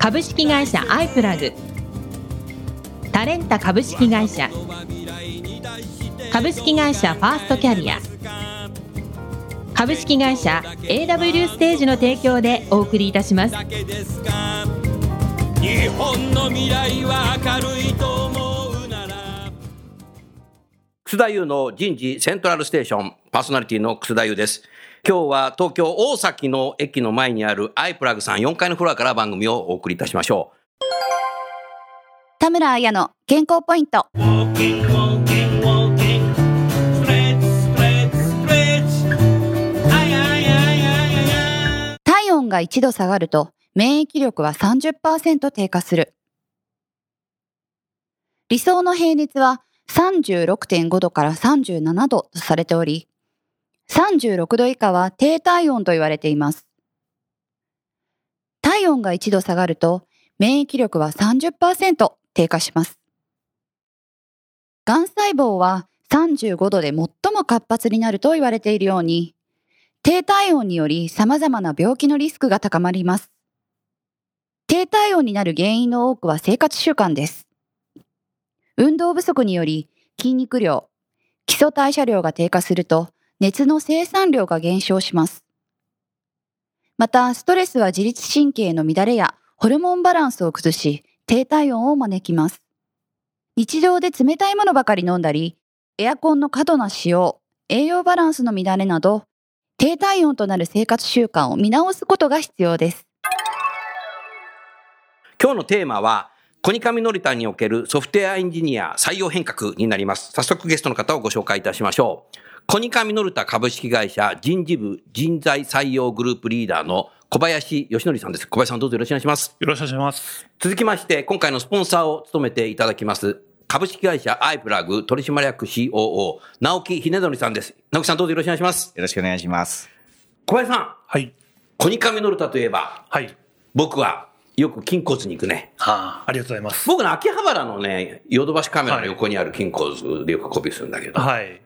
株式会社アイプラグ。タレンタ株式会社。株式会社ファーストキャリア。株式会社 AW ステージの提供でお送りいたします。日本の未来は明るいと思うなら。楠田優の人事セントラルステーション。パーソナリティの楠田優です。今日は東京大崎の駅の前にあるアイプラグさん4階のフロアから番組をお送りいたしましょう田村彩の健康ポイント。体温が1度下がると免疫力は30%低下する。理想の平熱は36.5度から37度とされており、36度以下は低体温と言われています。体温が1度下がると免疫力は30%低下します。癌細胞は35度で最も活発になると言われているように、低体温により様々な病気のリスクが高まります。低体温になる原因の多くは生活習慣です。運動不足により筋肉量、基礎代謝量が低下すると熱の生産量が減少します。また、ストレスは自律神経の乱れやホルモンバランスを崩し、低体温を招きます。日常で冷たいものばかり飲んだり、エアコンの過度な使用、栄養バランスの乱れなど、低体温となる生活習慣を見直すことが必要です。今日のテーマは、コニカミノリタにおけるソフトウェアエンジニア採用変革になります。早速ゲストの方をご紹介いたしましょう。コニカミノルタ株式会社人事部人材採用グループリーダーの小林義則さんです。小林さんどうぞよろしくお願いします。よろしくお願いします。続きまして、今回のスポンサーを務めていただきます、株式会社アイプラグ取締役 COO、直木秀則さんです。直木さんどうぞよろしくお願いします。よろしくお願いします。小林さん、はい。コニカミノルタといえば、はい。僕はよく金骨に行くね。はあ、ありがとうございます。僕の秋葉原のね、ヨドバシカメラの横にある金骨でよくコピーするんだけど、はい。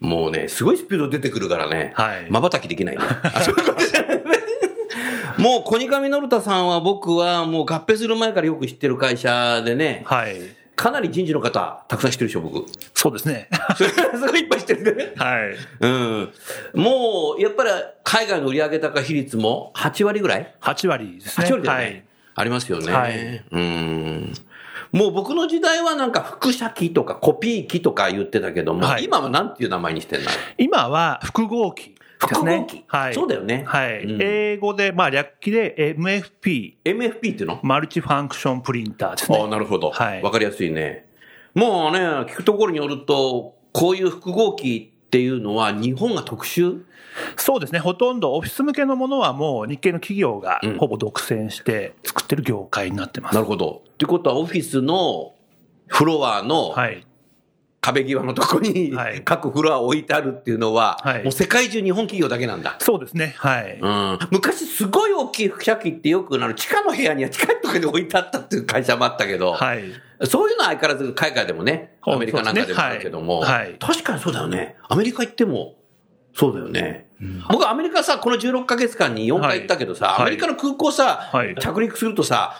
もうね、すごいスピード出てくるからね、はい瞬きできないね。あそういうことじゃない もうコニカミノルタさんは僕はもう合併する前からよく知ってる会社でね、はい。かなり人事の方、たくさん知ってるでしょ、僕。そうですね。すごいいっぱい知ってるね。はい。うん。もう、やっぱり海外の売上高比率も8割ぐらい？8割ですね。8割だよね、はい。ありますよね。はいうん。もう僕の時代はなんか複写機とかコピー機とか言ってたけども、はい今はなんていう名前にしてんの？今は複合機ですね。複合機はい。そうだよねはい。うん英語で、まあ略記で MFP、MFP っていうの？マルチファンクションプリンターですああ、ね。なるほど。わ、はいかりやすいね。もうね、聞くところによると、こういう複合機っていうのは日本が特殊？そうですね。ほとんどオフィス向けのものはもう日系の企業がうんほぼ独占して作ってる業界になってます。なるほど。ってことはオフィスのフロアのはい。壁際のところにはい各フロア置いてあるっていうのは、はいもう世界中日本企業だけなんだ。そうですね。はい。うん、昔すごい大きい複写機ってよくなる地下の部屋には近いところに置いてあったっていう会社もあったけど、はい。そういうのは相変わらず海外でもね、アメリカなんかでもあるけども、ねはいはい確かにそうだよね。アメリカ行っても、そうだよね。僕アメリカさ、この16ヶ月間に4回行ったけどさ、はいアメリカの空港さ、はい着陸するとさ、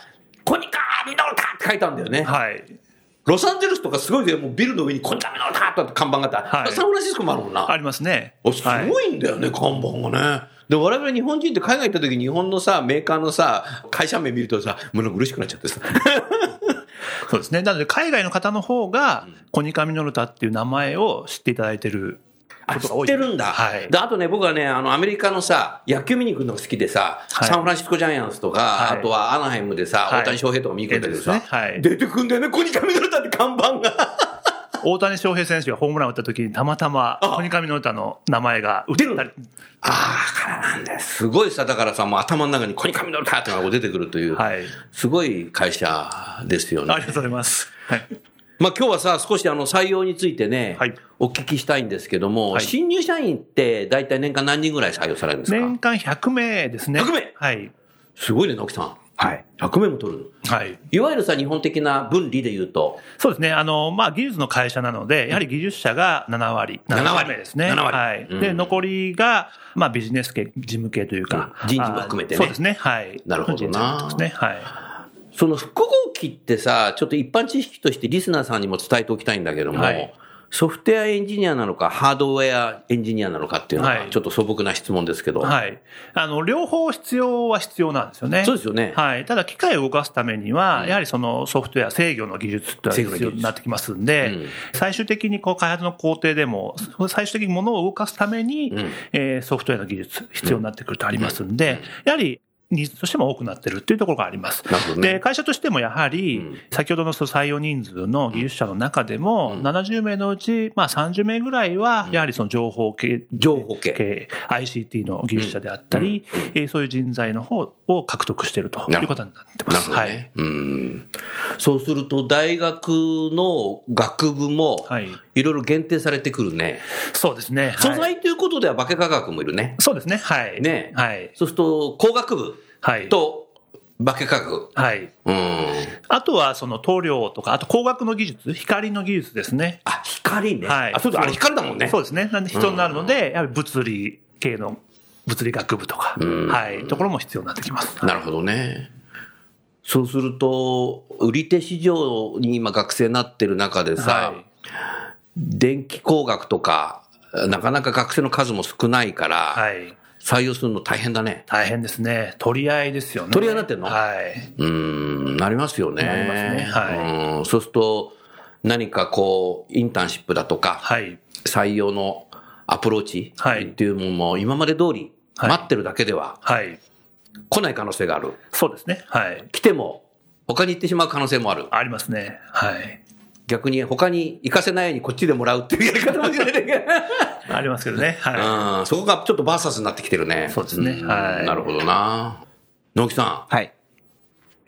ミノルタって書いてあるんだよね。はい。ロサンゼルスとかすごいで、もうビルの上にコニカミノルタって看板があった。はいサンフランシスコもあるもんな。ありますね。おすごいんだよね、看板がね。で、我々日本人って海外行った時日本のさ、メーカーのさ、会社名見るとさ、胸が嬉しくなっちゃってさ。そうですね。なので、海外の方の方が、コニカミノルタっていう名前を知っていただいてるあ、知。ってるんだ。はい。で、あとね、僕はね、あの、アメリカのさ、野球見に行くのが好きでさ、はいサンフランシスコジャイアンツとか、はいあとはアナハイムでさ、はい大谷翔平とか見に行くんだけどさ、ねはい出てくんだよね、コニカミノルタって看板が。大谷翔平選手がホームランを打った時にたまたま、コニカミノルタの名前が打ってたり。ああ、からなんです。すごいさ、だからさ、もう頭の中にコニカミノルタってのが出てくるという、はい。すごい会社ですよね。ありがとうございます。はい。まあ今日はさ、少しあの採用についてね、はいお聞きしたいんですけども、はい新入社員って大体年間何人ぐらい採用されるんですか？年間100名ですね。100名？はい。すごいね、直樹さん。はい。100名も取るの？はい。いわゆるさ、日本的な分離で言うと、そうですね。あの、まあ、技術の会社なので、やはり技術者が7割。7割名ですね。7割はい。うんで、残りが、まあ、ビジネス系、事務系というか。うん人事も含めてねあそうですね。はい。なるほどなですね。はい。その複合機ってさ、ちょっと一般知識としてリスナーさんにも伝えておきたいんだけども、はいソフトウェアエンジニアなのか、ハードウェアエンジニアなのかっていうのはは、いちょっと素朴な質問ですけど。はい。あの、両方必要は必要なんですよね。そうですよね。はい。ただ、機械を動かすためには、うんやはりそのソフトウェア、制御の技術って必制御の技術要になってきますんで、うん最終的にこう開発の工程でも、最終的に物を動かすために、うんえーソフトウェアの技術必要になってくるとありますんで、やはりニーズとしても多くなってるっていうところがあります。ねで、会社としてもやはり、うん先ほどのその採用人数の技術者の中でも、うん70名のうち、まあ30名ぐらいは、やはりその情報系、情報系。系 ICT の技術者であったり、えーそういう人材の方を獲得しているということになってます。なるほどね。うん。そうすると、大学の学部も、はい。はい。いろいろ限定されてくるね。そうですね。素はい材ということでは化学学もいるね。そうですね。はい。ねはい。そうすると、工学部はい。と化学。はい。うん。あとは、その塗料とか、あと光学の技術、光の技術ですね。あ、光ね。はい。あ、そうだ、あれ光だもんね。そうですね。なんで必要になるので、やはり物理系の物理学部とか、うんはい。ところも必要になってきます。なるほどね。そうすると、売り手市場に今学生になってる中でさ、はい電気工学とか、なかなか学生の数も少ないから、はい。採用するの大変だね。大変ですね。取り合いですよね。取り合いになってんの？はい。うーん、なりますよね。なりますねはいうんそうすると、何かこう、インターンシップだとか、はい。採用のアプローチはいっていうものも今まで通り、はい待ってるだけでははい。来ない可能性がある。そうですね。はい。来ても、他に行ってしまう可能性もある。ありますね。はい。逆に他に行かせないようにこっちでもらうっていうやり方もしれないけありますけどね。はどうん、そこがちょっとバーサスになってきてるね。そうですねんはいなるほどな。直樹さはい。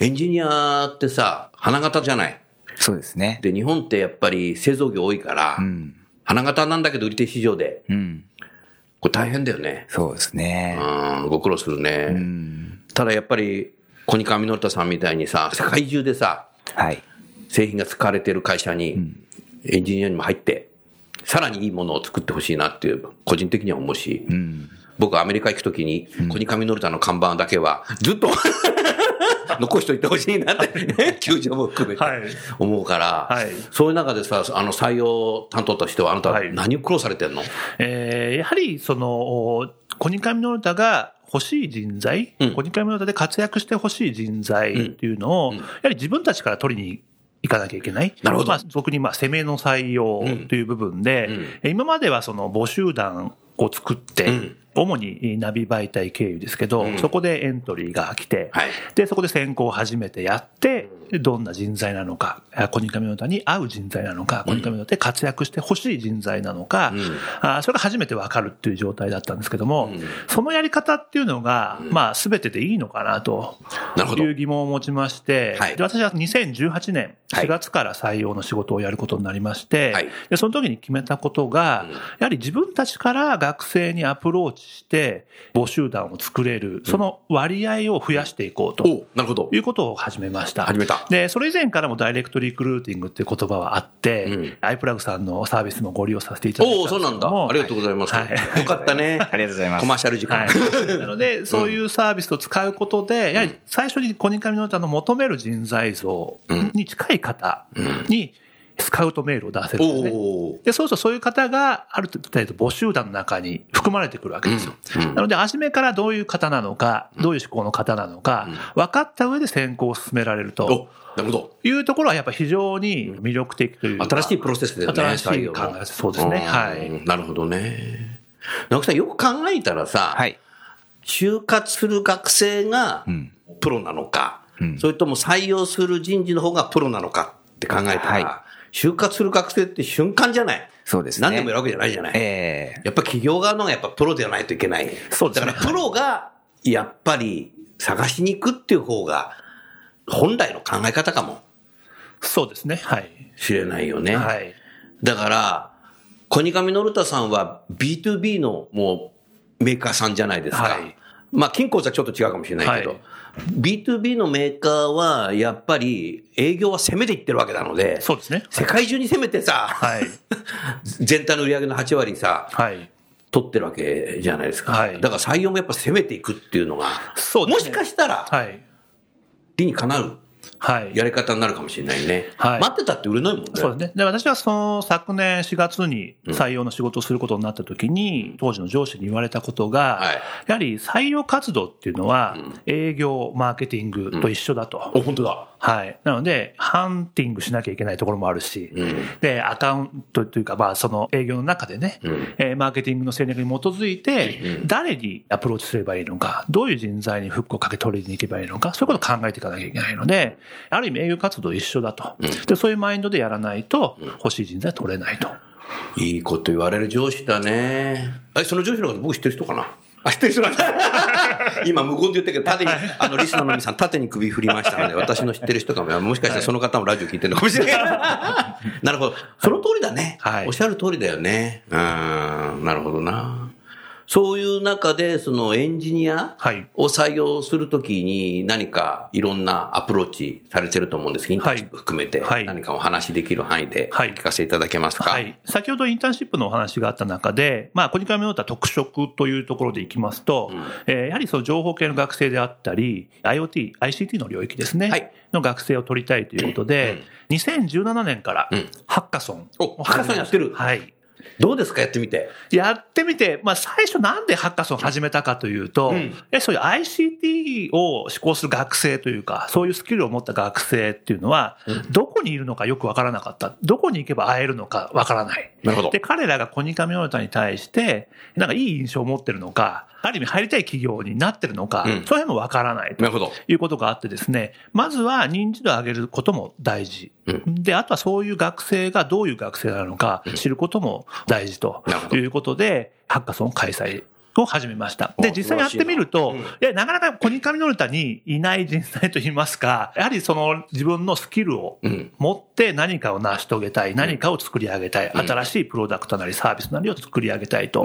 ん、エンジニアってさ、花形じゃない。そうですね。で、日本ってやっぱり製造業多いから、うん。花形なんだけど売り手市場で、うん。これ大変だよね。そうですね。うん、ご苦労するね。うん。ただやっぱり、コニカミノルタさんみたいにさ、世界中でさ、はい。製品が使われてる会社に、エンジニアにも入って、さらにいいものを作ってほしいなっていう、個人的には思うし、うん。僕アメリカ行くときに、コニカミノルタの看板だけは、ずっと 残しといてほしいなって、球場も含めてはい。思うから、はい。そういう中でさ、あの採用担当としては、あなたははい。何を苦労されてんの、えーやはり、その、コニカミノルタが欲しい人材、うん。コニカミノルタで活躍してほしい人材っていうのを、うん。やはり自分たちから取りに行かなきゃいけない。なるほど。まあ、俗にまあ攻めの採用という部分で、うん。今まではその募集団を作って、うん主にナビ媒体経由ですけど、うん。そこでエントリーが来て、はい。で、そこで選考を初めてやって、でどんな人材なのか、あコニカミノルタに合う人材なのか、コニカミノルタで活躍してほしい人材なのか、うん。あそれが初めてわかるっていう状態だったんですけども、うん。そのやり方っていうのが、まあ、すべてでいいのかなという疑問を持ちまして、はい。で私は2018年はい。4月から採用の仕事をやることになりまして、はい。でその時に決めたことが、うん。やはり自分たちから学生にアプローチして、募集団を作れる、その割合を増やしていこうとおなるほどい。うことを始めました。始めた。で、それ以前からもダイレクトリクルーティングっていう言葉はあって、うんアイプラグさんのサービスもご利用させていただいおおたんそうなんだ。ありがとうございます。はいよかったね。ありがとうございますコマーシャル時間。はい。なので、そういうサービスを使うことで、やはり最初にコニカミノルタの求める人材像に近い方にスカウトメールを出せるんですね。で、そうするとそういう方がある程度募集団の中に含まれてくるわけですよ。うんうんなので、初めからどういう方なのか、どういう思考の方なのか、分かった上で選考を進められるとおなるほど。いうところはやっぱ非常に魅力的というか。新しいプロセスだよね。新しい考え方そうですねんはいなるほどね。直木さん、よく考えたらさ、はい。就活する学生がうん。プロなのか、うんそれとも採用する人事の方がプロなのかって考えたら、は就活する学生って瞬間じゃない。そうですね。何でもやるわけじゃないじゃない。ええやっぱ企業側のがやっぱプロではないといけない。そうですねだからプロがやっぱり探しに行くっていう方が本来の考え方かもそうですね。はい。しれないよね。はい。だから、コニカミノルタさんは B2B のもうメーカーさんじゃないですか。はいまあ、金庫はちょっと違うかもしれないけど、はい B2B のメーカーはやっぱり営業は攻めていってるわけなので、そうですね。世界中に攻めてさ、はい。全体の売り上げの8割さ、はい。取ってるわけじゃないですか。はいだから採用もやっぱ攻めていくっていうのが、そうですねもしかしたらはい。理にかなるはい。やり方になるかもしれないね。はい待ってたって売れないもんね。そうですね。で、私はその昨年4月に採用の仕事をすることになった時に、当時の上司に言われたことが、はいやはり採用活動っていうのは、営業、マーケティングと一緒だと。お、本当だ。はい。なので、ハンティングしなきゃいけないところもあるし、んで、アカウントというか、まあ、その営業の中でね、んえーマーケティングの戦略に基づいて、誰にアプローチすればいいのか、どういう人材にフックをかけ取りに行けばいいのか、そういうことを考えていかなきゃいけないので、ある意味営業活動一緒だと。で、そういうマインドでやらないと、欲しい人材取れないと。いいこと言われる上司だね。え、その上司のこと僕知ってる人かな？あ、知ってる人なんだ。今無言で言ったけど、縦に、あの、リスナーの皆さん、縦に首振りましたので、私の知ってる人かも、もしかしたらその方もラジオ聞いてるのかもしれない。なるほど。その通りだね。はいおっしゃる通りだよね。うん、なるほどな。そういう中で、そのエンジニアはい。を採用するときに何かいろんなアプローチされてると思うんです。けど、インターンシップ含めてはい。何かお話しできる範囲で聞かせいただけますか？はい。先ほどインターンシップのお話があった中で、まあ、コニカミノータ特色というところでいきますと、えーやはりその情報系の学生であったり、IoT、ICT の領域ですね。はい。の学生を取りたいということで、2017年からうん。ハッカソンおハッカソンやってる。はい。どうですか？やってみて。やってみて、まあ最初なんでハッカソンを始めたかというと、うんそういう ICT を志向する学生というか、そういうスキルを持った学生っていうのは、どこにいるのかよくわからなかった。どこに行けば会えるのかわからない。なるほど。で、彼らがコニカミノルタに対して、なんかいい印象を持ってるのか、ある意味入りたい企業になってるのか、うん。その辺もわからないと。なるほど。いうことがあってですね、まずは認知度を上げることも大事。うん。で、あとはそういう学生がどういう学生なのか知ることも大事となるほど。いうことで、ハッカソン開催を始めました。で、お実際やってみると、いいや、なかなかコニカミノルタにいない人材といいますか、やはりその自分のスキルをうん。持って何かを成し遂げたい、何かを作り上げたい、新しいプロダクトなりサービスなりを作り上げたいと。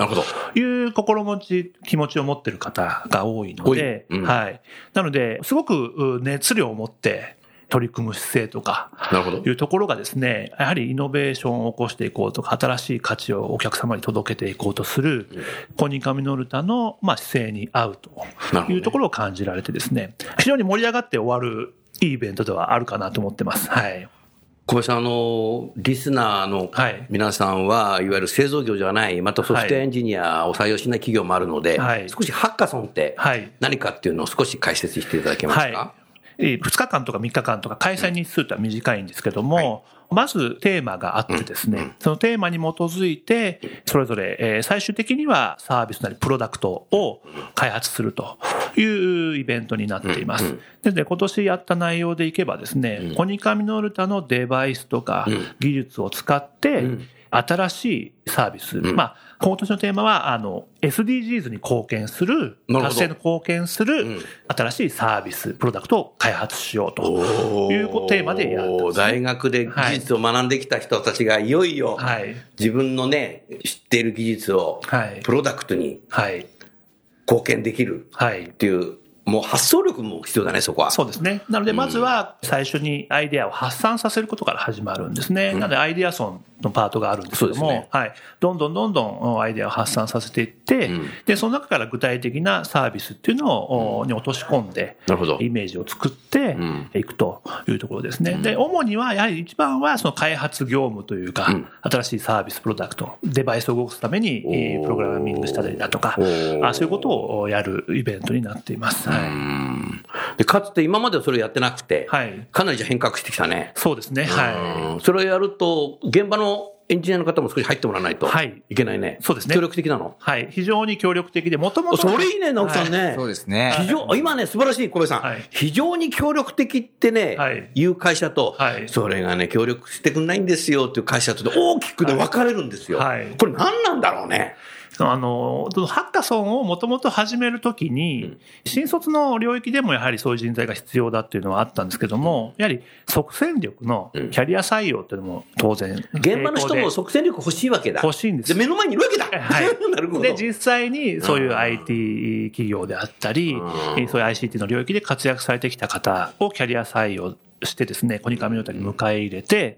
いう心持ち、気持ちを持ってる方が多いので、多いうんはい。なので、すごくう熱量を持って取り組む姿勢とか、なるほどい。うところがですね、やはりイノベーションを起こしていこうとか、新しい価値をお客様に届けていこうとする、コニカミノルタの、まあ、姿勢に合うというところを感じられてですね、非常に盛り上がって終わるいいイベントではあるかなと思ってます。はい。小林さん、あの、リスナーのはい皆さんは、いわゆる製造業じゃない、またソフトエンジニアを採用しない企業もあるので、はい少しハッカソンってはい何かっていうのを少し解説していただけますか、はい。2日間とか3日間とか開催日数とは短いんですけども、まずテーマがあってですね、そのテーマに基づいて、それぞれ、えー最終的にはサービスなりプロダクトを開発するというイベントになっています。でで、今年やった内容でいけばですね、コニカミノルタのデバイスとか技術を使って、新しいサービス、まあ、今年のテーマは、あの、SDGs に貢献する、達成に貢献するん新しいサービス、プロダクトを開発しようというテーマでやってます、大学で技術を学んできた人たちがいよいよはい。自分のね、知っている技術をはいプロダクトにはい。貢献できるはいっ。ていう、もう発想力も必要だね、そこは。そうですね。なので、まずは最初にアイデアを発散させることから始まるんですね。なので、アイデアソンのパートがあるんですけども、ね。はい。どんどんどんどんアイデアを発散させていって、ん。で、その中から具体的なサービスっていうのを、おに落とし込んで、なるほど。イメージを作ってん。いくというところですね。で、主には、やはり一番はその開発業務というか、ん。新しいサービス、プロダクト、デバイスを動かすために、えープログラミングしたりだとかあそういうことをやるイベントになっています。はい。でかつて今まではそれやってなくて、はいかなりじゃあ変革してきたね。そうですね。はい。うんそれをやると、現場のエンジニアの方も少し入ってもらわないとはいいけないね。そうですね協力的なの？はい。非常に協力的で、もともと。それいいね、直樹さんね。そうですね。非常、今ね、素晴らしい、小部さん、はい非常に協力的ってね、はいいう会社と、はいそれがね、協力してくんないんですよっていう会社とで大きくね、分かれるんですよ。はいこれ何なんだろうね。あの、ハッカソンをもともと始めるときに、新卒の領域でもやはりそういう人材が必要だっていうのはあったんですけども、やはり即戦力のキャリア採用っていうのも当然。現場の人も即戦力欲しいわけだ。欲しいんですで、目の前にいるわけだ。はい なるほど。で、実際にそういううん IT 企業であったり、うんそういう ICT の領域で活躍されてきた方をキャリア採用してですね、コニカミノータに迎え入れて、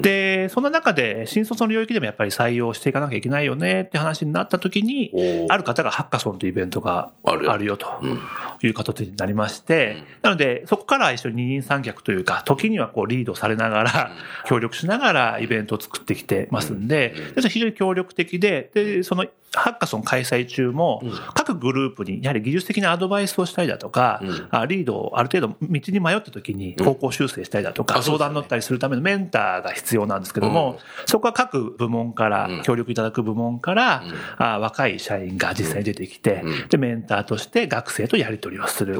で、その中で新卒の領域でもやっぱり採用していかなきゃいけないよねって話になった時に、ある方がハッカソンというイベントがある。よとうん。いう形になりまして、なのでそこから一緒に二人三脚というか、時にはこうリードされながら、協力しながらイベントを作ってきてますんで、で非常に協力的で、で、そのハッカソン開催中も、各グループにやはり技術的なアドバイスをしたりだとか、うん。あリードをある程度道に迷った時に方向修正したりだとか、うですね。相談乗ったりするためのメンターが必要なんですけども、そこは各部門から、うん。協力いただく部門から、あ若い社員が実際に出てきて、うん。で、メンターとして学生とやり取りをする。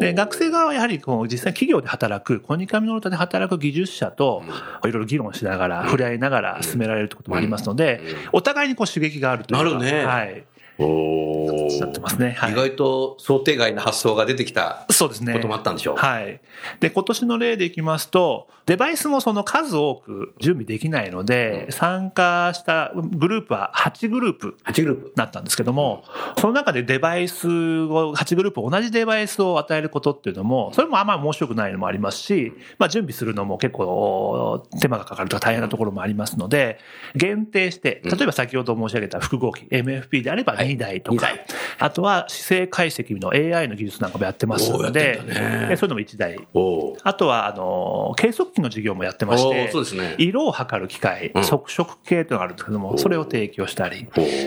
で、学生側はやはりこう実際企業で働く、コニカミノルタで働く技術者といろいろ議論しながら、触れ合いながら進められるってこともありますので、お互いにこう刺激があるというか。なるねはい。おーなってますね。はい意外と想定外の発想が出てきたそうですね。こともあったんでしょう。はい。で、今年の例でいきますと、デバイスもその数多く準備できないので、参加したグループは8グループ8グループ。なったんですけども、その中でデバイスを、8グループ同じデバイスを与えることっていうのも、それもあんまり面白くないのもありますし、まあ準備するのも結構手間がかかるとか大変なところもありますので、限定して、例えば先ほど申し上げた複合機、MFP であれば2台とか、あとは姿勢解析の AI の技術なんかもやってますので。そういうのも1台。あとは、あの、計測器の事業もやってましおて色を測る機械、うん。測色計というのがあるんですけども、それを提供したり、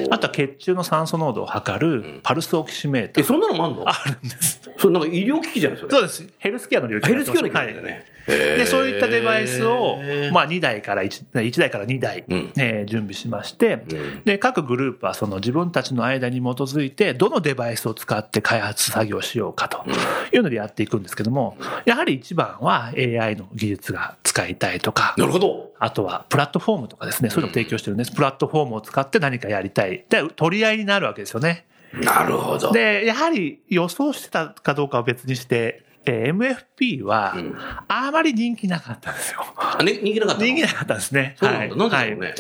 あとは血中の酸素濃度を測るパルスオキシメータえ、ー。そんなのもあんの？あるんです。それなんか医療機器じゃないそれ。そうです。ヘルスケアの領域ヘルスケアの機器はいだよね。で、そういったデバイスをまあ2台から1、1台から2台、うんえー準備しまして、んで、各グループはその自分たちの間に基づいて、どのデバイスを使って開発作業をしようかというのでやっていくんですけども、やはり一番は AI の技術が使いたいとか、なるほど。あとはプラットフォームとかですね、そういうのを提供してるんです。プラットフォームを使って何かやりたい。で、取り合いになるわけですよね。なるほど。で、やはり予想してたかどうかは別にして、えー MFP はん、あまり人気なかったんですよ。あね、人気なかったの？人気なかったんですね。そうなんでだろうね。はい。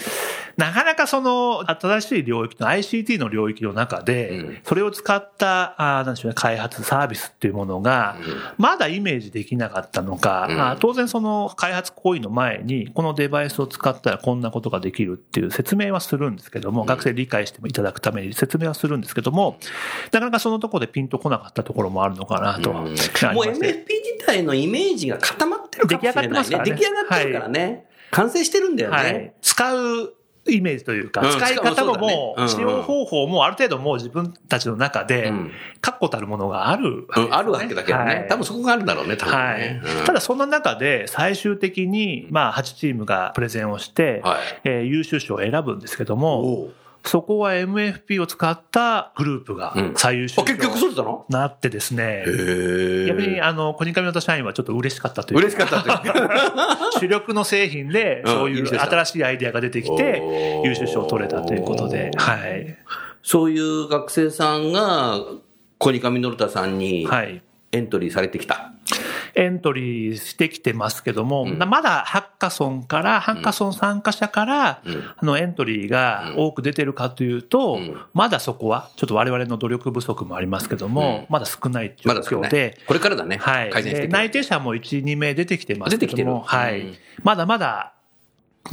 なかなかその新しい領域の ICT の領域の中でうん、それを使った、あーなんでしょうね、開発サービスっていうものが、まだイメージできなかったのか、うん。あー当然その開発行為の前に、このデバイスを使ったらこんなことができるっていう説明はするんですけども、学生理解してもいただくために説明はするんですけども、なかなかそのところでピンとこなかったところもあるのかなと。MFP ね自体のイメージが固まってるかもしれないね。出来出来上上がってるからね。完成してるんだよはねい。。使うイメージというか、うん。使い方ももう、使用方法もある程度もう自分たちの中でうん、確固たるものがあるね、うん、あるわけだけどね。はい。多分そこがあるんだろうね、多分はい。ね。うん。ただそんな中で最終的に、まあ8チームがプレゼンをして、はい。えー優秀賞を選ぶんですけどおも、うそこは MFP を使ったグループがうん最優秀あ、結局そう賞だの？になってですね。逆にあの、コニカミノタ社員はちょっと嬉しかったというか嬉しかったっていうか。主力の製品で、うんそういう新しいアイデアが出てきて優秀賞を取れたということで、はい。そういう学生さんが、コニカミノルタさんにはい。エントリーされてきた。エントリーしてきてますけども、うん。まだハッカソンから、ハッカソン参加者から、うん。あのエントリーが多く出てるかというと、うん。まだそこは、ちょっと我々の努力不足もありますけども、まだ少ない状況で、これからだね。はい。改善して内定者も1、2名出てきてますけども、出てきてる。はい。うん。まだまだ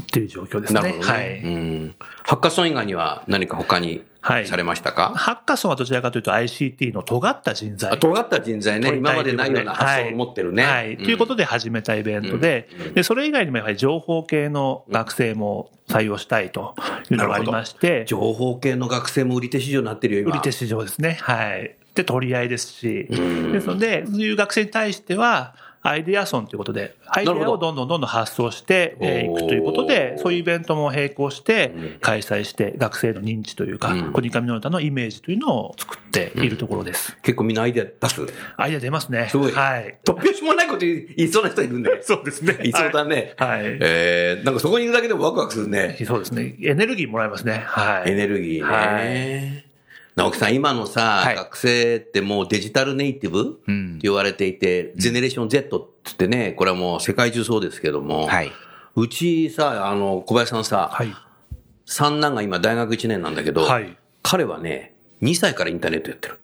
っていう状況ですね。なるほどね。はい。うん。ハッカソン以外には何か他にはいされましたか、ハッカソンはどちらかというと ICT の尖った人材。あ尖った人材ね、今までないような発想を持ってるね。はい。ということで始めたイベントで、で、それ以外にもやはり情報系の学生も採用したいというのがありまして、情報系の学生も売り手市場になってるよ、今。売り手市場ですね。はい。で、取り合いですし、んですので、そういう学生に対しては、アイデアソンということで、アイデアをどんどんどんどん発想してえーいくということで、そういうイベントも並行して開催して、学生の認知というかうん、コニカミノルタのイメージというのを作っているところです。結構みんなアイデア出す？アイデア出ますね。すごいはい。突拍子もないこと言いそうな人いるんで。そうですねいそうだね。はい。えー、なんかそこにいるだけでもワクワクするね。そうですね。エネルギーもらえますね。はい。エネルギーね。は直樹さん、今のさ、はい学生ってもうデジタルネイティブってうん。言われていて、ゼネレーション Z って言ってね、これはもう世界中そうですけども、はい。うちさ、あの、小林さんさ、はい。三男が今大学1年なんだけど、はい。彼はね、2歳からインターネットやってる。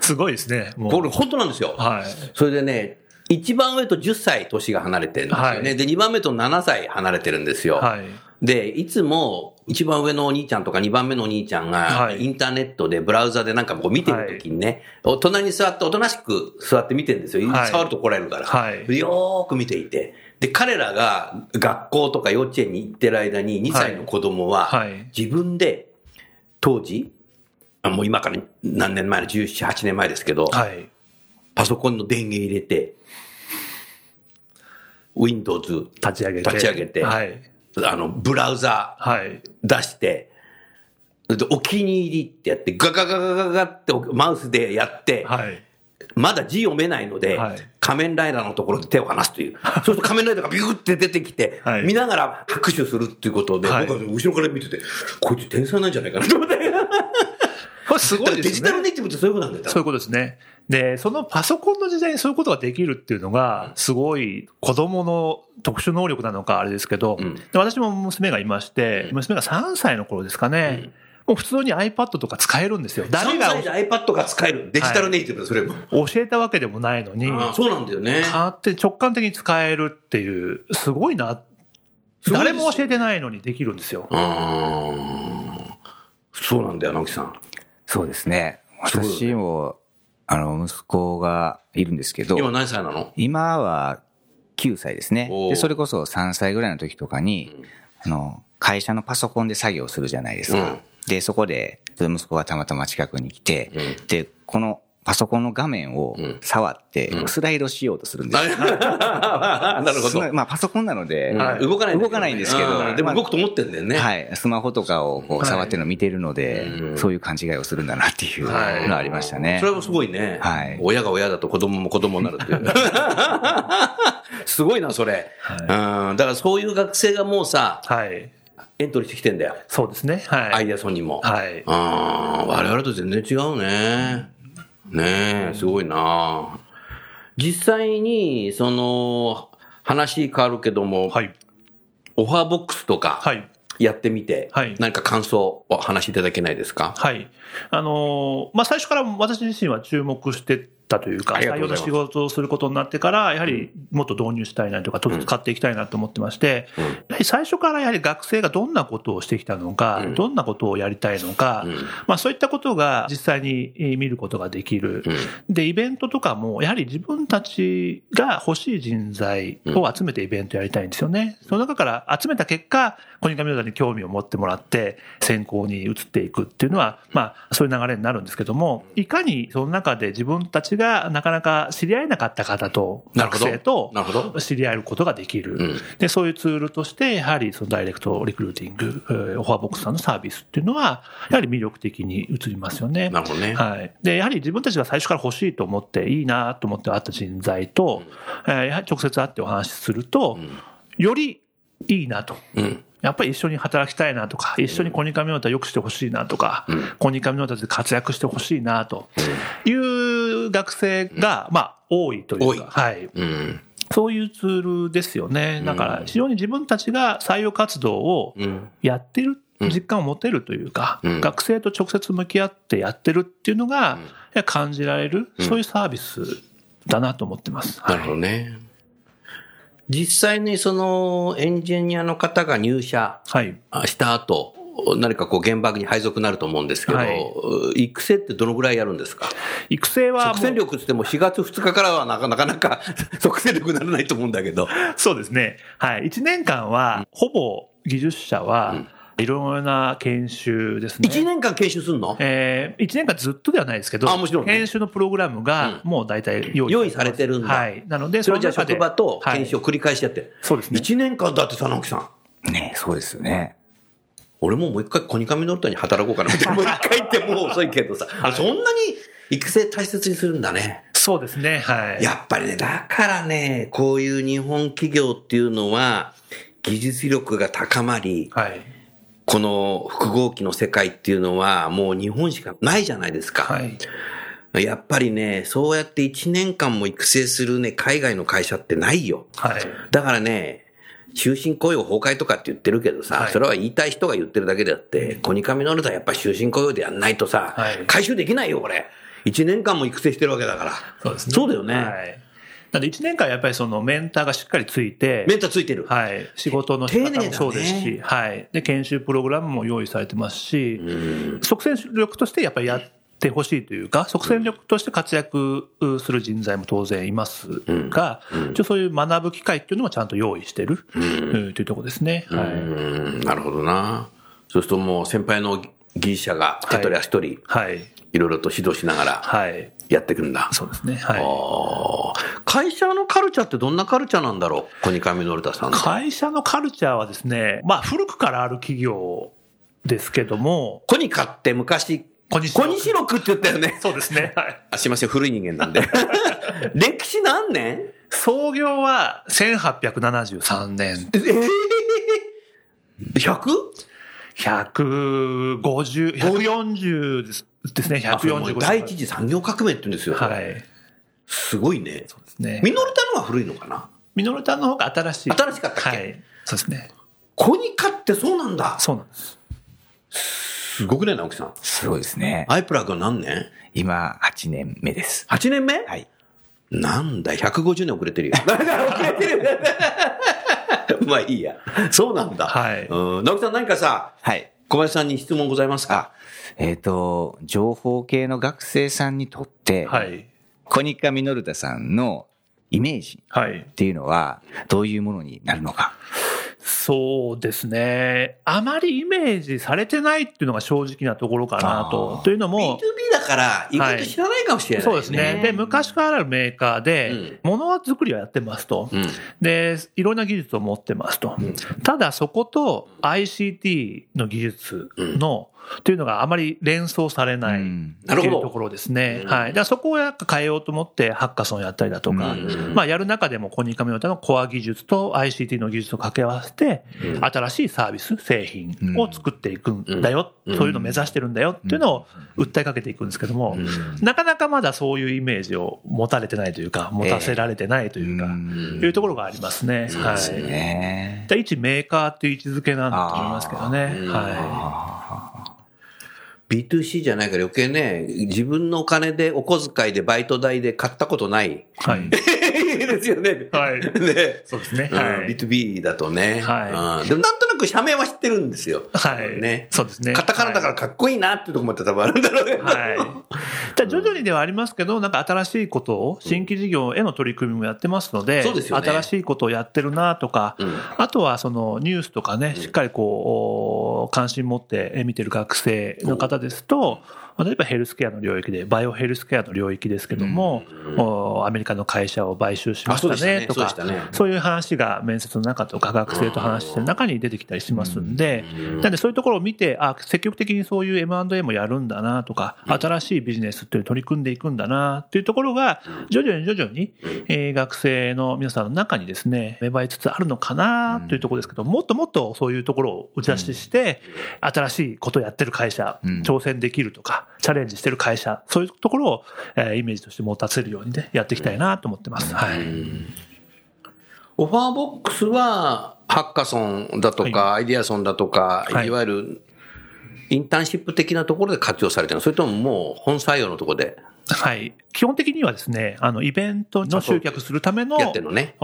すごいですね。もうこれ本当なんですよ。はい。それでね、一番上と10歳年が離れてるんですよね。はいで、2番目と7歳離れてるんですよ。はい。で、いつも一番上のお兄ちゃんとか2番目のお兄ちゃんが、はいインターネットでブラウザでなんかこう見てるときにね、お隣に座っておとなしく座って見てるんですよ。はい触ると怒られるから。はいでよーく見ていて。で、彼らが学校とか幼稚園に行ってる間に2歳の子供は、はい自分で当時、あもう今から何年前の17、8年前ですけど、はい。パソコンの電源入れて、Windows 立ち上げて。立ち上げてはい。あの、ブラウザはい。出して、でお気に入りってやって、ガガガガガガってマウスでやって、はい。まだ字読めないので、はい仮面ライダーのところで手を離すという。そうすると仮面ライダーがビューって出てきて、はい見ながら拍手するっていうことで、はい僕は後ろから見てて、こいつ天才なんじゃないかなと思って。これすごいですね。デジタルネイティブってそういうことなんだよ。そういうことですね。で、そのパソコンの時代にそういうことができるっていうのが、すごい子供の特殊能力なのかあれですけど、うんで私も娘がいまして、娘が3歳の頃ですかね、もう普通に iPad とか使えるんですよ。誰3が歳で iPad が使える。デジタルネイティブだ、それも。教えたわけでもないのに、そうなんだよね。勝手に直感的に使えるっていう、すごいな。誰も教えてないのにできるんですよ。そうなんだよ、直樹さん。そうですね。私も、あの、息子がいるんですけど、今何歳なの？今は9歳ですね。で、それこそ3歳ぐらいの時とかに、あの、会社のパソコンで作業するじゃないですか。うん。で、そこで、息子がたまたま近くに来て、うん。で、このパソコンの画面をうん触ってう、んスライドしようとするんですよ。なるほど。まあ、パソコンなので、うん動かない動かないんですけどでも動くと思ってんだよね。はい。スマホとかをこう触ってるのを見てるので、うんそういう勘違いをするんだなっていうのありましたね。それもすごいね。はい親が親だと子供も子供になるっていう。すごいな、それ。うん。だからそういう学生がもうさ、はい。エントリーしてきてんだよ。そうですね。はい。アイデアソンにも。はい。ああ、我々と全然違うね。ねえ、すごいな。実際に、その、話変わるけども、はい。オファーボックスとか、はい。やってみて、はい何か感想をお話しいただけないですか？はい。あのーまあ、最初から私自身は注目してたというか、採用の仕事をすることになってから、やはりもっと導入したいなとか、ちょっと使っていきたいなと思ってまして、うん。やはり最初からやはり学生がどんなことをしてきたのか、うん。どんなことをやりたいのか、うん。まあ、そういったことが実際にえー見ることができる。うん。で、イベントとかも、やはり自分たちが欲しい人材を集めてイベントやりたいんですよね。その中から集めた結果、コニカミノダに興味を持ってもらって、選考に移っていくっていうのは、まあ、そういう流れになるんですけども、いかにその中で自分たちがなかなか知り合えなかった方と、学生と知り合えることができる。うんで、そういうツールとして、やはりそのダイレクトリクルーティング、えーオファーボックスさんのサービスっていうのは、やはり魅力的に移りますよね。なるほどね。はい。で、やはり自分たちが最初から欲しいと思って、いいなと思って会った人材と、えーやはり直接会ってお話しすると、よりいいなと。うん。やっぱり一緒に働きたいなとか、一緒にコニカミノータ良くしてほしいなとか、うんコニカミノータで活躍してほしいなという学生が、まあ、多いというか、はい。うん。そういうツールですよね。だから、非常に自分たちが採用活動をうん。やってる、うん実感を持てるというか、うん学生と直接向き合ってやってるっていうのが、感じられる、うんそういうサービスだなと思ってます。なるほどね。実際にそのエンジニアの方が入社はい。した後、何かこう現場に配属になると思うんですけど、はい育成ってどのぐらいやるんですか？育成は即戦力って言っても4月2日からはなかなかなか 即戦力にならないと思うんだけど。そうですね。はい。1年間は、ほぼ技術者は、いろいろな研修ですね。1年間研修すんの？えー、1年間ずっとではないですけど、あもちろんね研修のプログラムがもう大体用意用意されてるんだはい。なので、それじゃあ職場と研修をはい繰り返しやって。そうですね。1年間だってさ、直樹さん。ねそうですよね。俺ももう一回コニカミノルタに働こうかな。もう一回ってもう遅いけどさ。あそんなに育成大切にするんだね。そうですね。はい。やっぱりね、だからね、こういう日本企業っていうのは、技術力が高まり、はい。この複合機の世界っていうのはもう日本しかないじゃないですか。はい。やっぱりね、そうやって1年間も育成するね、海外の会社ってないよ。はい。だからね、終身雇用崩壊とかって言ってるけどさ、はいそれは言いたい人が言ってるだけであって、コニカミノルタはやっぱ終身雇用でやんないとさ、はい回収できないよ、これ。1年間も育成してるわけだから。そうですね。そうだよね。はい。なんで1年間やっぱりそのメンターがしっかりついて、メンタついてる。はい。仕事の仕方もそうですし、はい。で、研修プログラムも用意されてますし、即戦力としてやっぱりやってほしいというか、即戦力として活躍する人材も当然いますが、一応そういう学ぶ機会っていうのもちゃんと用意してる、うんというところですね。はい。うんなるほどな。そうするともう先輩の技術者が手取り足取り、はい。いろいろと指導しながらはい。やっていくんだ。そうですね。はい。会社のカルチャーってどんなカルチャーなんだろう？コニカミノルタさん。会社のカルチャーはですね、まあ古くからある企業ですけども、コニカって昔、コニシロクって言ったよね。そうですね。はい。あすいません、古い人間なんで。歴史何年？創業は1873年。ええ 100? 150、140ですですね。あそれもう145第一次産業革命って言うんですよ。はい。ですごいね。ね。ミノルタのは古いのかな？ミノルタの方が新しい。新しかったっけ？はい。そうですね。コニカってそうなんだ。そうなんです。すごくね、直樹さん。すごいですね。アイプラグは何年？今、8年目です。?8 年目？はい。なんだ、150年遅れてるよ。遅れてる。まあいいや。そうなんだ。はいうん。直樹さん何かさ、はい。小林さんに質問ございますか？あ、えっ、と、情報系の学生さんにとって、はい。コニカミノルタさんのイメージはいっ。ていうのは、どういうものになるのか？そうですね。あまりイメージされてないっていうのが正直なところかなとというの ?B2B も、だから、意外と知らないかもしれない、そうですね。で、昔からあるメーカーで、ものづくりをやってますと。うん。で、いろんな技術を持ってますと。ただそこと ICT の技術の、っていうのがあまり連想されない。うんなるほどっていうところですね。はい。だからそこをやっぱ変えようと思ってハッカソンやったりだとか、うんまあやる中でもコニカミノルタのコア技術と ICT の技術を掛け合わせて、新しいサービス、製品を作っていくんだよ、うんそういうのを目指してるんだよっていうのを訴えかけていくんですけども、なかなかまだそういうイメージを持たれてないというか、持たせられてないというか、うんいうところがありますね。はい。ですね。で一メーカーっていう位置づけなんだと思いますけどね。あは B2C じゃないから余計ね、自分のお金でお小遣いでバイト代で買ったことない。い。はい。ですよね。はいね。そうですね。うんはい。B2B だとね。はいうんでもなんとなく社名は知ってるんですよ。はい。ね。そうですね。カタカナだからかっこいいなってとこまで多分あるんだろうね。はい。じゃあ徐々にではありますけど、なんか新しいことを、新規事業への取り組みもやってますので、そうですよね新しいことをやってるなとか、うんあとはそのニュースとかね、しっかりこう、関心持って見てる学生の方ですと、例えばヘルスケアの領域で、バイオヘルスケアの領域ですけども、おアメリカの会社を買収しましたねとかねね、そういう話が面接の中とか学生と話してる中に出てきたりしますんで、なんでそういうところを見て、あ、積極的にそういう M&A もやるんだなとか、新しいビジネスっていう取り組んでいくんだなっていうところが、徐々に徐々に、えー学生の皆さんの中にですね、芽生えつつあるのかなというところですけど、もっともっとそういうところを打ち出しして、新しいことをやってる会社、うん。挑戦できるとか、チャレンジしてる会社、そういうところを、えーイメージとして持たせるようにね、やっていきたいなと思ってます。はい。オファーボックスは、ハッカソンだとか、アイディアソンだとか、はいいわゆる、インターンシップ的なところで活用されてるのそれとももう本採用のところではい。基本的にはですね、あの、イベントの集客するための、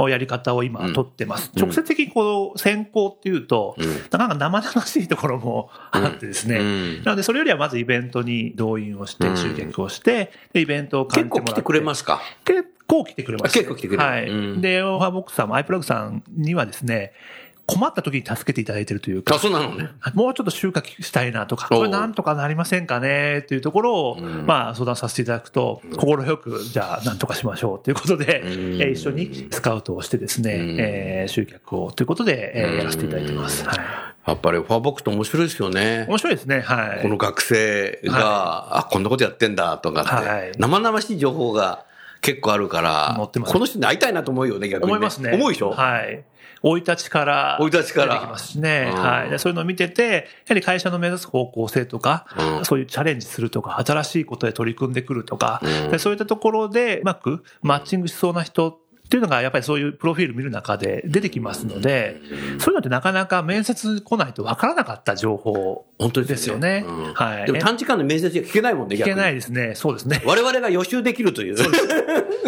やり方を今取ってます。うん。直接的にこう先行っていうと、うん。なか生々しいところもあってですね。うん。なのでそれよりはまずイベントに動員をしてうん。集客をして、でイベントを結構来てくれますか？結構来てくれます、結構来てくれる。はい。うん。で、オファーボックスさんもアイプラグさんにはですね、困った時に助けていただいてるというかあ、、そうなのね。もうちょっと収穫したいなとか、これなんとかなりませんかねっていうところを、んまあ相談させていただくと、心よく、じゃあなんとかしましょうということで、うんえー一緒にスカウトをしてですね、うんえー集客をということで、えやらせていただいてます。はい。やっぱりファーボックスって面白いですよね。面白いですね。はい。この学生が、あ、こんなことやってんだとかって、はい生々しい情報が結構あるから、載ってますこの人に会いたいなと思うよね、逆に、思いますね。思うでしょ、はい。生い立ちから生い立ちから出てきますしね。うんはい。でそういうのを見てて、やはり会社の目指す方向性とか、うんそういうチャレンジするとか、新しいことで取り組んでくるとか、うんでそういったところでうまくマッチングしそうな人っていうのが、やっぱりそういうプロフィール見る中で出てきますので、そういうのってなかなか面接来ないと分からなかった情報本当ですよね。うんはい。でも短時間で面接じゃ聞けないもんね、聞けないい。ですね。そうですね。我々が予習できるという。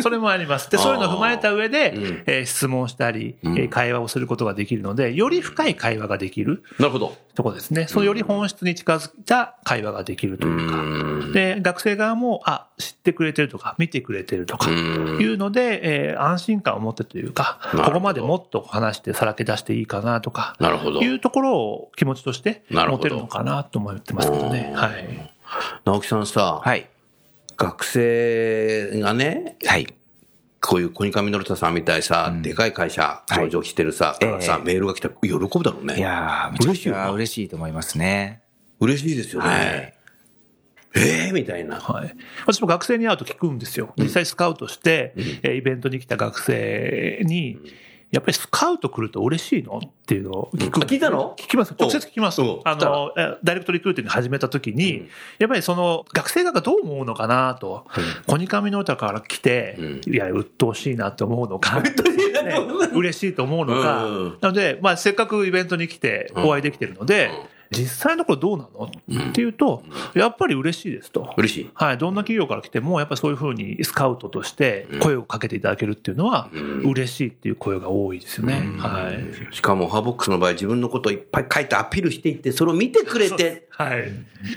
それもあります。で、そういうのを踏まえた上で、うんえー質問したり、会話をすることができるので、より深い会話ができるなるほど。ところですね。そのより本質に近づいた会話ができるというか。んで、学生側も、あ、知ってくれてるとか、見てくれてるとか、うんいうので、えー安心感を持ってというか、ここまでもっと話してさらけ出していいかなとか、なるほど。いうところを気持ちとして持てるのかなと思ってますけどね。うんはい。直樹さんさ、はい。学生がね、はい。こういうコニカミノルタさんみたいさ、でかい会社、上場してるさ、いからさ、ええメールが来たら喜ぶだろうね。いやー、めちゃくちゃ嬉しいと思いますね。嬉しいですよね。はいええみたいな。はい。私も学生に会うと聞くんですよ。実際スカウトして、えーイベントに来た学生に、やっぱりスカウト来ると嬉しいの？っていうのを聞く。あ聞いたの？聞きます。直接聞きます。あの、えダイレクトリクルーティング始めた時に、やっぱりその学生側がどう思うのかなと、コニカミノータから来て、ういや、鬱陶しいなって思うのか、ね嬉しいと思うのか。うんなので、まあ、せっかくイベントに来てお会いできてるので、実際のところどうなの？っていうと、やっぱり嬉しいですと。嬉しい。はい、どんな企業から来ても、やっぱりそういうふうにスカウトとして声をかけていただけるっていうのは、嬉しいっていう声が多いですよね。はい。しかも、ハーボックスの場合、自分のことをいっぱい書いてアピールしていって、それを見てくれて、はい。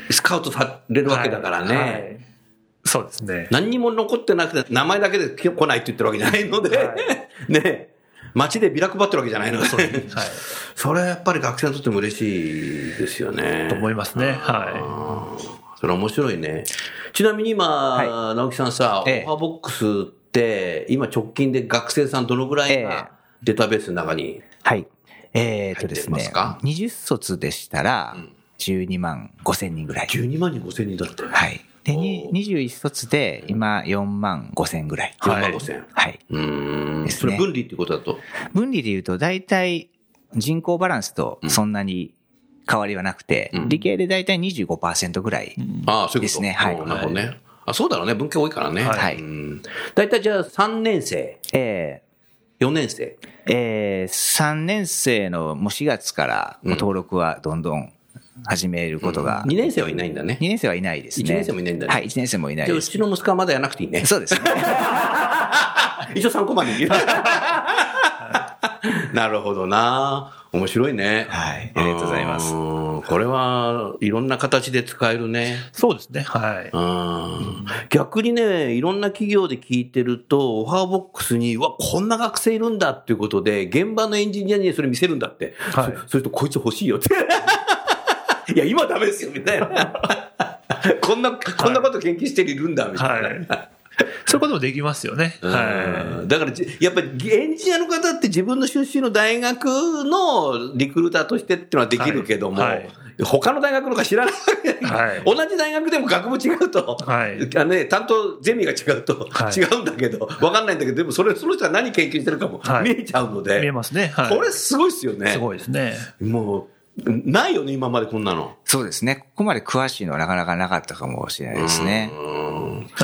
スカウトされるわけだからね。はいそうですね。何にも残ってなくて、名前だけで来ないって言ってるわけじゃないので、は ね、街でビラ配ってるわけじゃないので、はい。それはやっぱり学生にとっても嬉しいですよね。と思いますね。はあーそれは面白いね。ちなみに今、は直樹さんさ、ええオファーボックスって、今直近で学生さんどのぐらいがデータベースの中に、はい。えーっとですね入ってますか、20卒でしたらん、12万5千人ぐらい。12万人5千人だって。はい。で、におー21卒で、今4万5千ぐらい。4万5千。はい。うーん。ですねそれ分離ってことだと？分離で言うと、大体人口バランスとそんなに変わりはなくて、うん理系で大体25%ぐらい。ああ、そういうことですねはいうんなるほどね。あ、そうだろうね。文系多いからね。はいうん大体じゃあ3年生、え4年生。ーえー、3年生のもう4月から登録はどんどん始めることが、2年生はいないんだね2。年生はいないですね。一年生もいないんだねはい、1年生もいないです。ちの息子はまだやらなくていいね。そうですね。一応参考までに。なるほどな。面白いね。はいありがとうございますうんこれはいろんな形で使えるね。そうですね。はい。うん逆にね、いろんな企業で聞いてると、オファーボックスに、うわ、こんな学生いるんだっていうことで、現場のエンジニアにそれ見せるんだって。はいそそれとこいつ欲しいよって。いや、今ダメですよ、みたいな。こんな、こんなこと研究してるいるんだ、みたいな。はい。そういうこともできますよね。はうんだからじ、やっぱりエンジニアの方って自分の出身の大学のリクルーターとしてっていうのはできるけども、はいはい他の大学のか知らないはい同じ大学でも学部違うと、はいあのね、担当ゼミが違うとはい違うんだけど、わかんないんだけど、でもそれ、その人が何研究してるかもはい見えちゃうのい。で、見えますね。はい。これすごいっすよね。すごいですね。もう、ないよね、今までこんなの。そうですね。ここまで詳しいのはなかなかなかったかもしれないですね。うん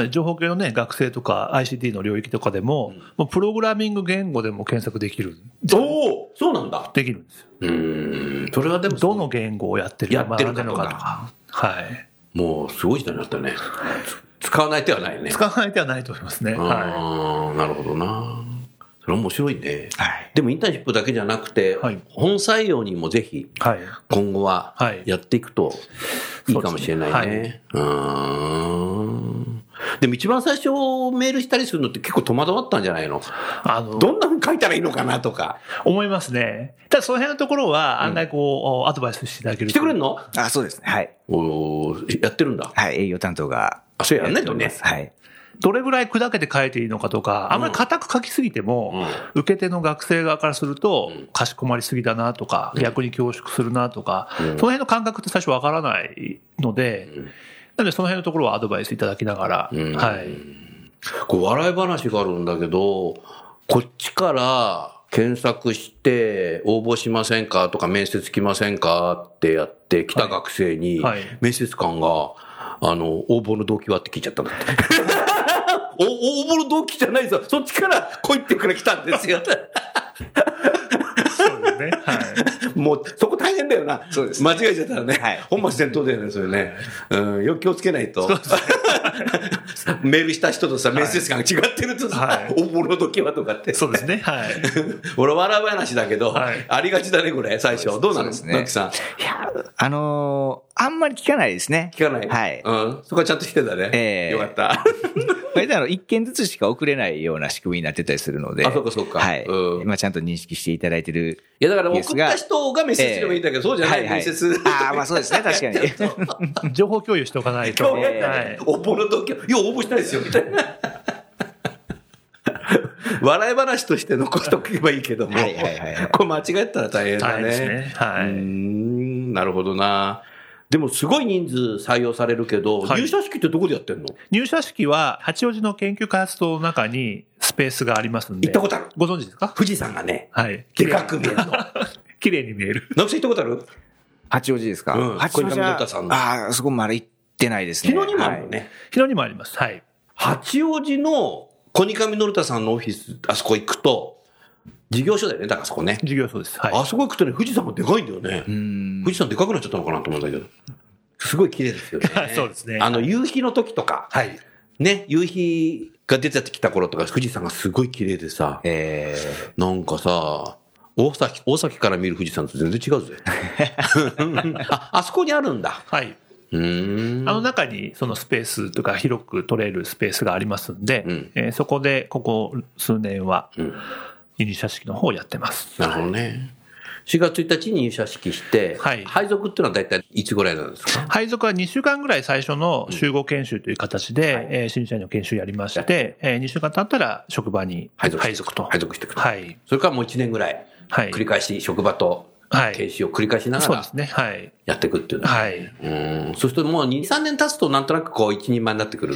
情報系のね、学生とか ICT の領域とかでも、もうプログラミング言語でも検索できる。おおそうなんだ。できるんですよ。うん。それはでも、どの言語をやってるやってるかとか学んでるのかとか。はい。もうすごい時代になったね。つ使わない手はないね。使わない手はないと思いますね。はああ、なるほどな。それ面白いね。はい。でもインターンシップだけじゃなくて、はい本採用にもぜひい。はい。今後ははいやっていくといいかもしれないね。そうですうーんでも一番最初メールしたりするのって結構戸惑ったんじゃないの？あの、どんな風に書いたらいいのかなとか。思いますね。ただその辺のところは案外こう、アドバイスしていただけると来てくれんの？あ、そうですね。はい。おーやってるんだ。はい。営業担当が。あ、そうやんないとね。はい。どれぐらい砕けて書いていいのかとか、あんまり硬く書きすぎても、受け手の学生側からすると、かしこまりすぎだなとか、逆に恐縮するなとか、その辺の感覚って最初わからないので、なのでその辺のところはアドバイスいただきながら、はい。こう笑い話があるんだけど、こっちから検索して応募しませんかとか面接来ませんかってやって来た学生にはい。面接官が、あの、応募の動機はって聞いちゃったんだって。お応募の動機じゃないぞ。そっちから来いってから来たんですよ。そうですね。はい。もう、そこ大変だよな。そうです間違えちゃったらね。はい本末転倒だよね、それね。うん、よく気をつけないと。メールした人とさ、面接官が違ってるとさ、はい応募の時はとかって。そうですね。はい。俺笑い話だけど、はいありがちだね、これ、最初。どうなのそうですねさん。いや、あのーあんまり聞かないですね。聞かないはい。うん。そこはちゃんとしてたね。ええよかった。大体あの、一件ずつしか送れないような仕組みになってたりするので。あそうかそうかはい。うんまあちゃんと認識していただいてる。いや、だから送った人がメッセージすればいいんだけど、そうじゃない、はいはい面接。ああ、まあそうですね、確かに。情報共有しておかないと。今日ね、はい。応募の時は、いや、応募したいですよ、みたいな。笑い話として残しておけばいいけども、はいはいはいはいこれ間違えたら大変だ大変ね。ですね。はうーい。ん、なるほどな。でもすごい人数採用されるけど、はい入社式ってどこでやってんの？入社式は、八王子の研究開発棟の中にスペースがありますんで。行ったことあるご存知ですか？富士山がね、はい。でかく見えるの。綺麗に見える。直木さん行ったことある？八王子ですか？うん八王子ああ、そこまだ行ってないですね。昨日にもあるのね。日野にもあります。はい。八王子の小ニカミノルタさんのオフィス、あそこ行くと、事業所だよね、だからそこね。授業そうです。はい。あそこ行くとね、富士山がでかいんだよね。うん。富士山でかくなっちゃったのかなと思うんだけど。すごい綺麗ですよね。そうですねあの、夕日の時とか、はい。ね、夕日が出てきた頃とか、富士山がすごい綺麗でさ、えなんかさ、大崎、大崎から見る富士山と全然違うぜ。あ、あそこにあるんだ。はい。うーん。あの中にそのスペースとか広く取れるスペースがありますんで、うんえーそこでここ数年はうん入社式の方をやってます。なるほどね。4月1日に入社式して、はい配属っていうのは大体いつぐらいなんですか？配属は2週間ぐらい最初の集合研修という形で、えー新社員の研修やりまして、え2週間経ったら職場に配属配属と。配属してくる。はい。それからもう1年ぐらい、はい。繰り返し職場とはい研修を繰り返しながらそうですね。はい。やっていくっていうのはい。うん。そうするともう2、3年経つとなんとなくこう一人前になってくる。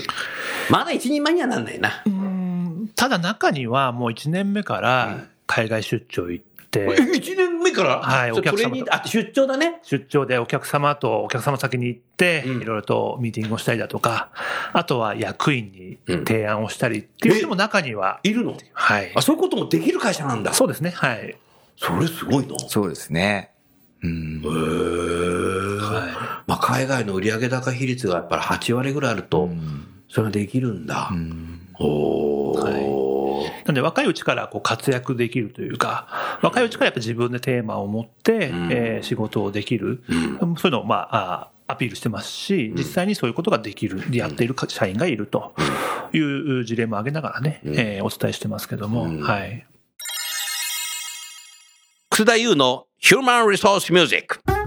まだ一人前にはなんないな。ただ中にはもう1年目から海外出張行って、え、1年目から？はいお客様とあ、出張だね。出張でお客様とお客様先に行って、うんいろいろとミーティングをしたりだとか、あとは役員に提案をしたりっていう人も中には、いるの？はいあ、。そういうこともできる会社なんだ。そうですね。はい。それすごいな。ーそうですね。うんへ。ーはまあ、海外の売上高比率がやっぱり8割ぐらいあると、それができるんだ。おー。い。なんで若いうちからこう活躍できるというか、若いうちからやっぱ自分でテーマを持って、ん。えー仕事をできる、うん。そういうのをまあ、あアピールしてますし、実際にそういうことができる、やっている社員がいるという事例も挙げながらね、えーお伝えしてますけども、うん。はい。楠田優のヒュー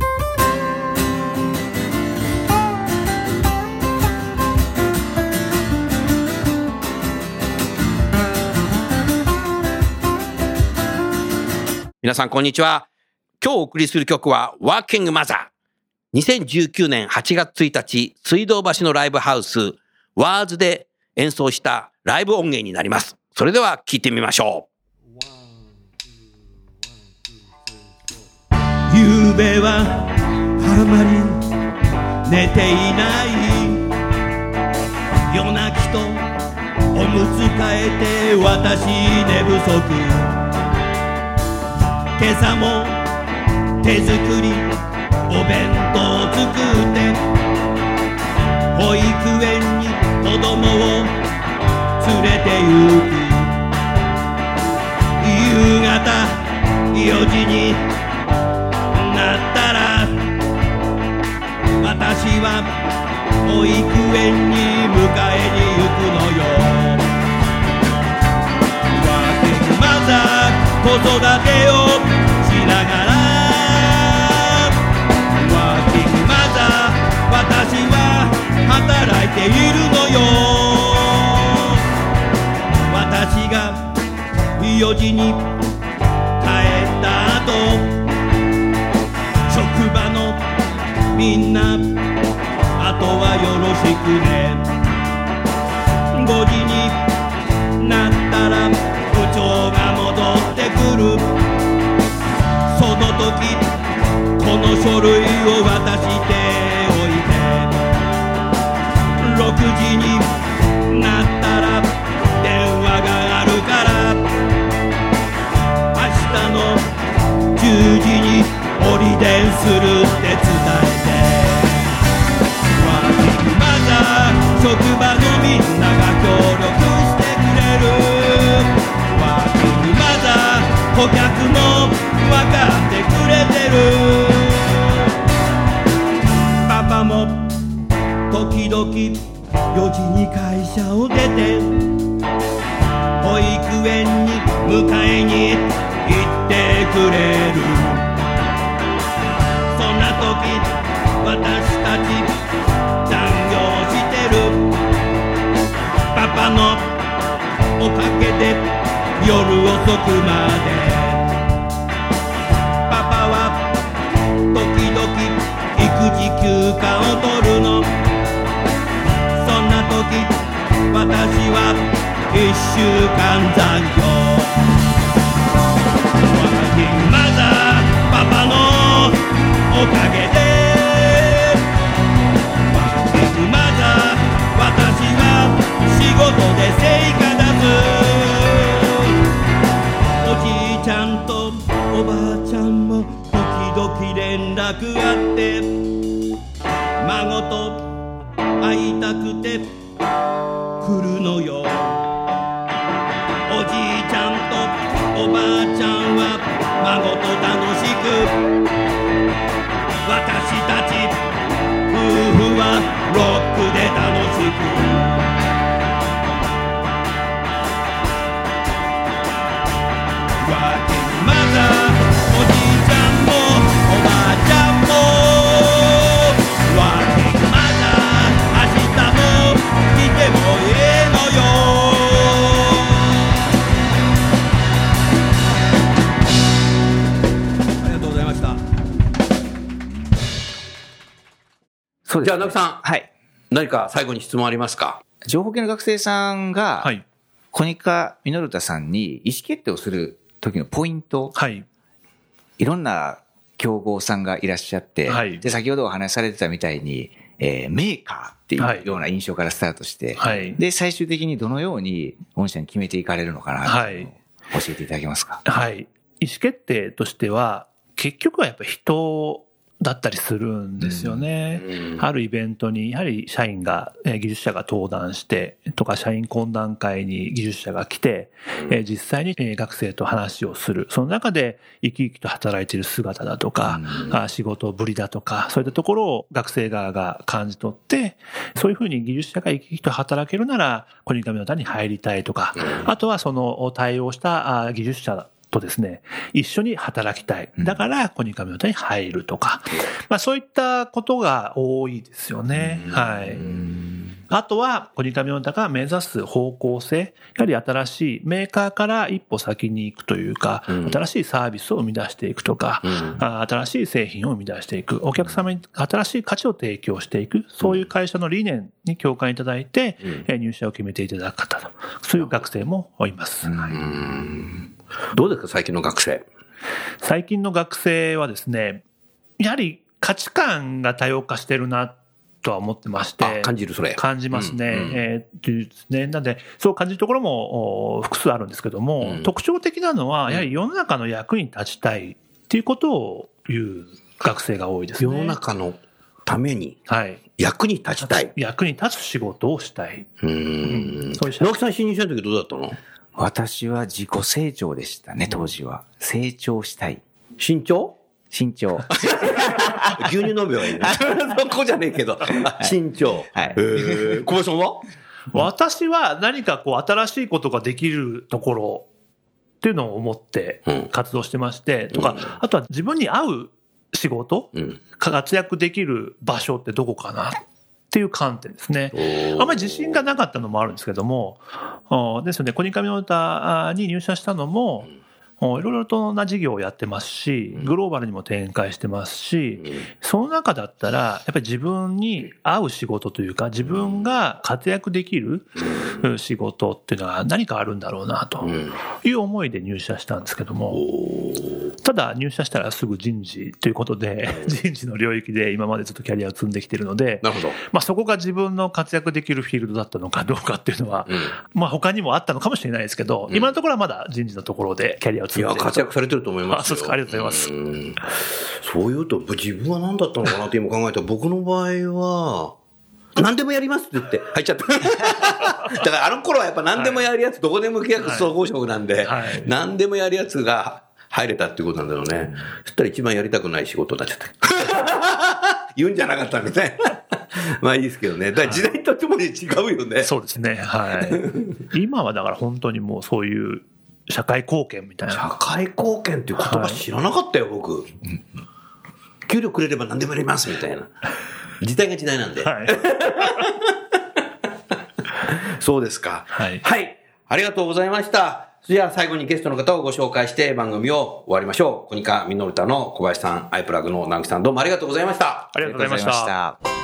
皆さんこんにちは。今日お送りする曲は Working Mother。2019年8月1日、水道橋のライブハウス、ワーズで演奏したライブ音源になります。それでは聴いてみましょう。夕べはあまり寝ていない夜泣きとおむつ替えて私寝不足今朝も手作りお弁当作って保育園に子供を連れて行く。夕方4時になったら私は保育園に迎えに行くのよ。子育てをしながらワーキングマザー私は働いているのよ。私が4時に帰った後職場のみんなあとはよろしくね5時にる。その時この書類を渡しておいて6時になったら電話があるから明日の10時に折り電するって伝えて。ワーキングマザー職場のザー顧客も分かってくれてる。パパも時々4時に会社を出て保育園に迎えに行ってくれる。そんな時私たち残業してる。パパのおかげで夜遅くまで休暇を取るの。そんな時私は一週間残業。ワーキングマザーパパのおかげで。ワーキングマザー私は仕事で成果出すおじいちゃんとおばあちゃんも時々連絡あって。いたくて来るのよ。おじいちゃんとおばあちゃんは孫と楽しく私たち夫婦はロックで楽しく。じゃあ、直木さん、はい。何か最後に質問ありますか？情報系の学生さんが、はい。コニカミノルタさんに意思決定をする時のポイント、はい。いろんな競合さんがいらっしゃって、はいで、先ほどお話しされてたみたいに、えーメーカーってはいいうような印象からスタートして、はい。で、最終的にどのように御社に決めていかれるのかな、はい教えていただけますか？はい。意思決定としては、結局はやっぱり人だったりするんですよね。あるイベントに、やはり社員が、えー技術者が登壇して、とか社員懇談会に技術者が来て、えー実際にえー学生と話をする。その中で生き生きと働いている姿だとか、あ仕事ぶりだとか、そういったところを学生側が感じ取って、そういうふうに技術者が生き生きと働けるなら、コニカミの谷に入りたいとか、あとはその対応したあ技術者とですね、一緒に働きたい。だから、コニカミの谷に入るとか、まあそういったことが多いですよね。はい。あとは、コニカミノタが目指す方向性、やはり新しいメーカーから一歩先に行くというか、新しいサービスを生み出していくとか、あ新しい製品を生み出していく、お客様に新しい価値を提供していく、そういう会社の理念に共感いただいて、えー入社を決めていただく方と、そういう学生もいます。どうですか、最近の学生？最近の学生はですね、やはり価値観が多様化してるなとは思ってまして。あ感じる、それ。感じますね。うんうんえーというですね。なんで、そう感じるところもお複数あるんですけども、うん特徴的なのは、やはり世の中の役に立ちたいっていうことを言う学生が多いですね。世の中のためにはい。役に立ちたい。役に立つ仕事をしたい。うーん。そ直木さん新入社の時どうだったの？私は自己成長でしたね、当時は。成長したい。身長身長。牛乳飲めばいいね。そこじゃねえけど。身長。はいえー小林さんは？私は何かこう新しいことができるところっていうのを思ってうん活動してまして、とか、あとは自分に合う仕事、うん。活躍できる場所ってどこかなっていう観点ですね。あんまり自信がなかったのもあるんですけども、あですよね、コニカミノルタに入社したのも、おいろいろとな事業をやってますし、グローバルにも展開してますし、その中だったら、やっぱり自分に合う仕事というか、自分が活躍できるうん。仕事っていうのは何かあるんだろうなという思いで入社したんですけども、ただ入社したらすぐ人事ということで、人事の領域で今までずっとキャリアを積んできてるので。まあそこが自分の活躍できるフィールドだったのかどうかっていうのは、まあ他にもあったのかもしれないですけど、今のところはまだ人事のところでキャリアいると活躍されてると思いますよ。あそうですかありがとうございますんそういうと、自分は何だったのかなって今考えたら、僕の場合は、何でもやりますって言って入っちゃった。だからあの頃はやっぱ何でもやるやつ、どこでも契約総合職なんで、はい何でもやるやつが入れたっていうことなんだろうね。そしたら一番やりたくない仕事になっちゃった。言うんじゃなかったんですね。まあいいですけどね。だから時代とともに違うよね。そうですね。はい。今はだから本当にもうそういう社会貢献みたい社な。会貢献っていう言葉知らなかったよ、僕。給料くれれば何でもやりますみたいな。時代が時代なんで。はい。そうですか。はいはい。ありがとうございました。じゃあ最後にゲストの方をご紹介して番組を終わりましょう。コニカミノルタの小林さん、アイプラグの直樹さん、どうもありがとうございました。ありがとうございました。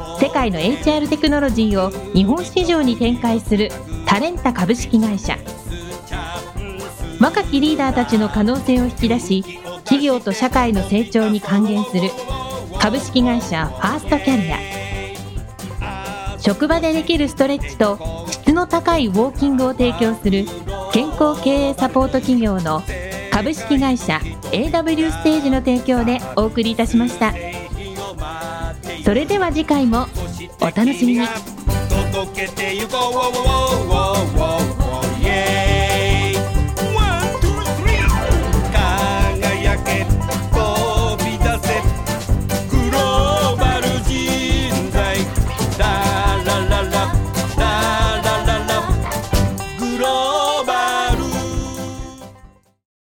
世界の HR テクノロジーを日本市場に展開するタレンタ株式会社。若きリーダーたちの可能性を引き出し企業と社会の成長に還元する株式会社ファーストキャリア。職場でできるストレッチと質の高いウォーキングを提供する健康経営サポート企業の株式会社 AW ステージの提供でお送りいたしました。それでは次回もお楽しみに。届けてゆこう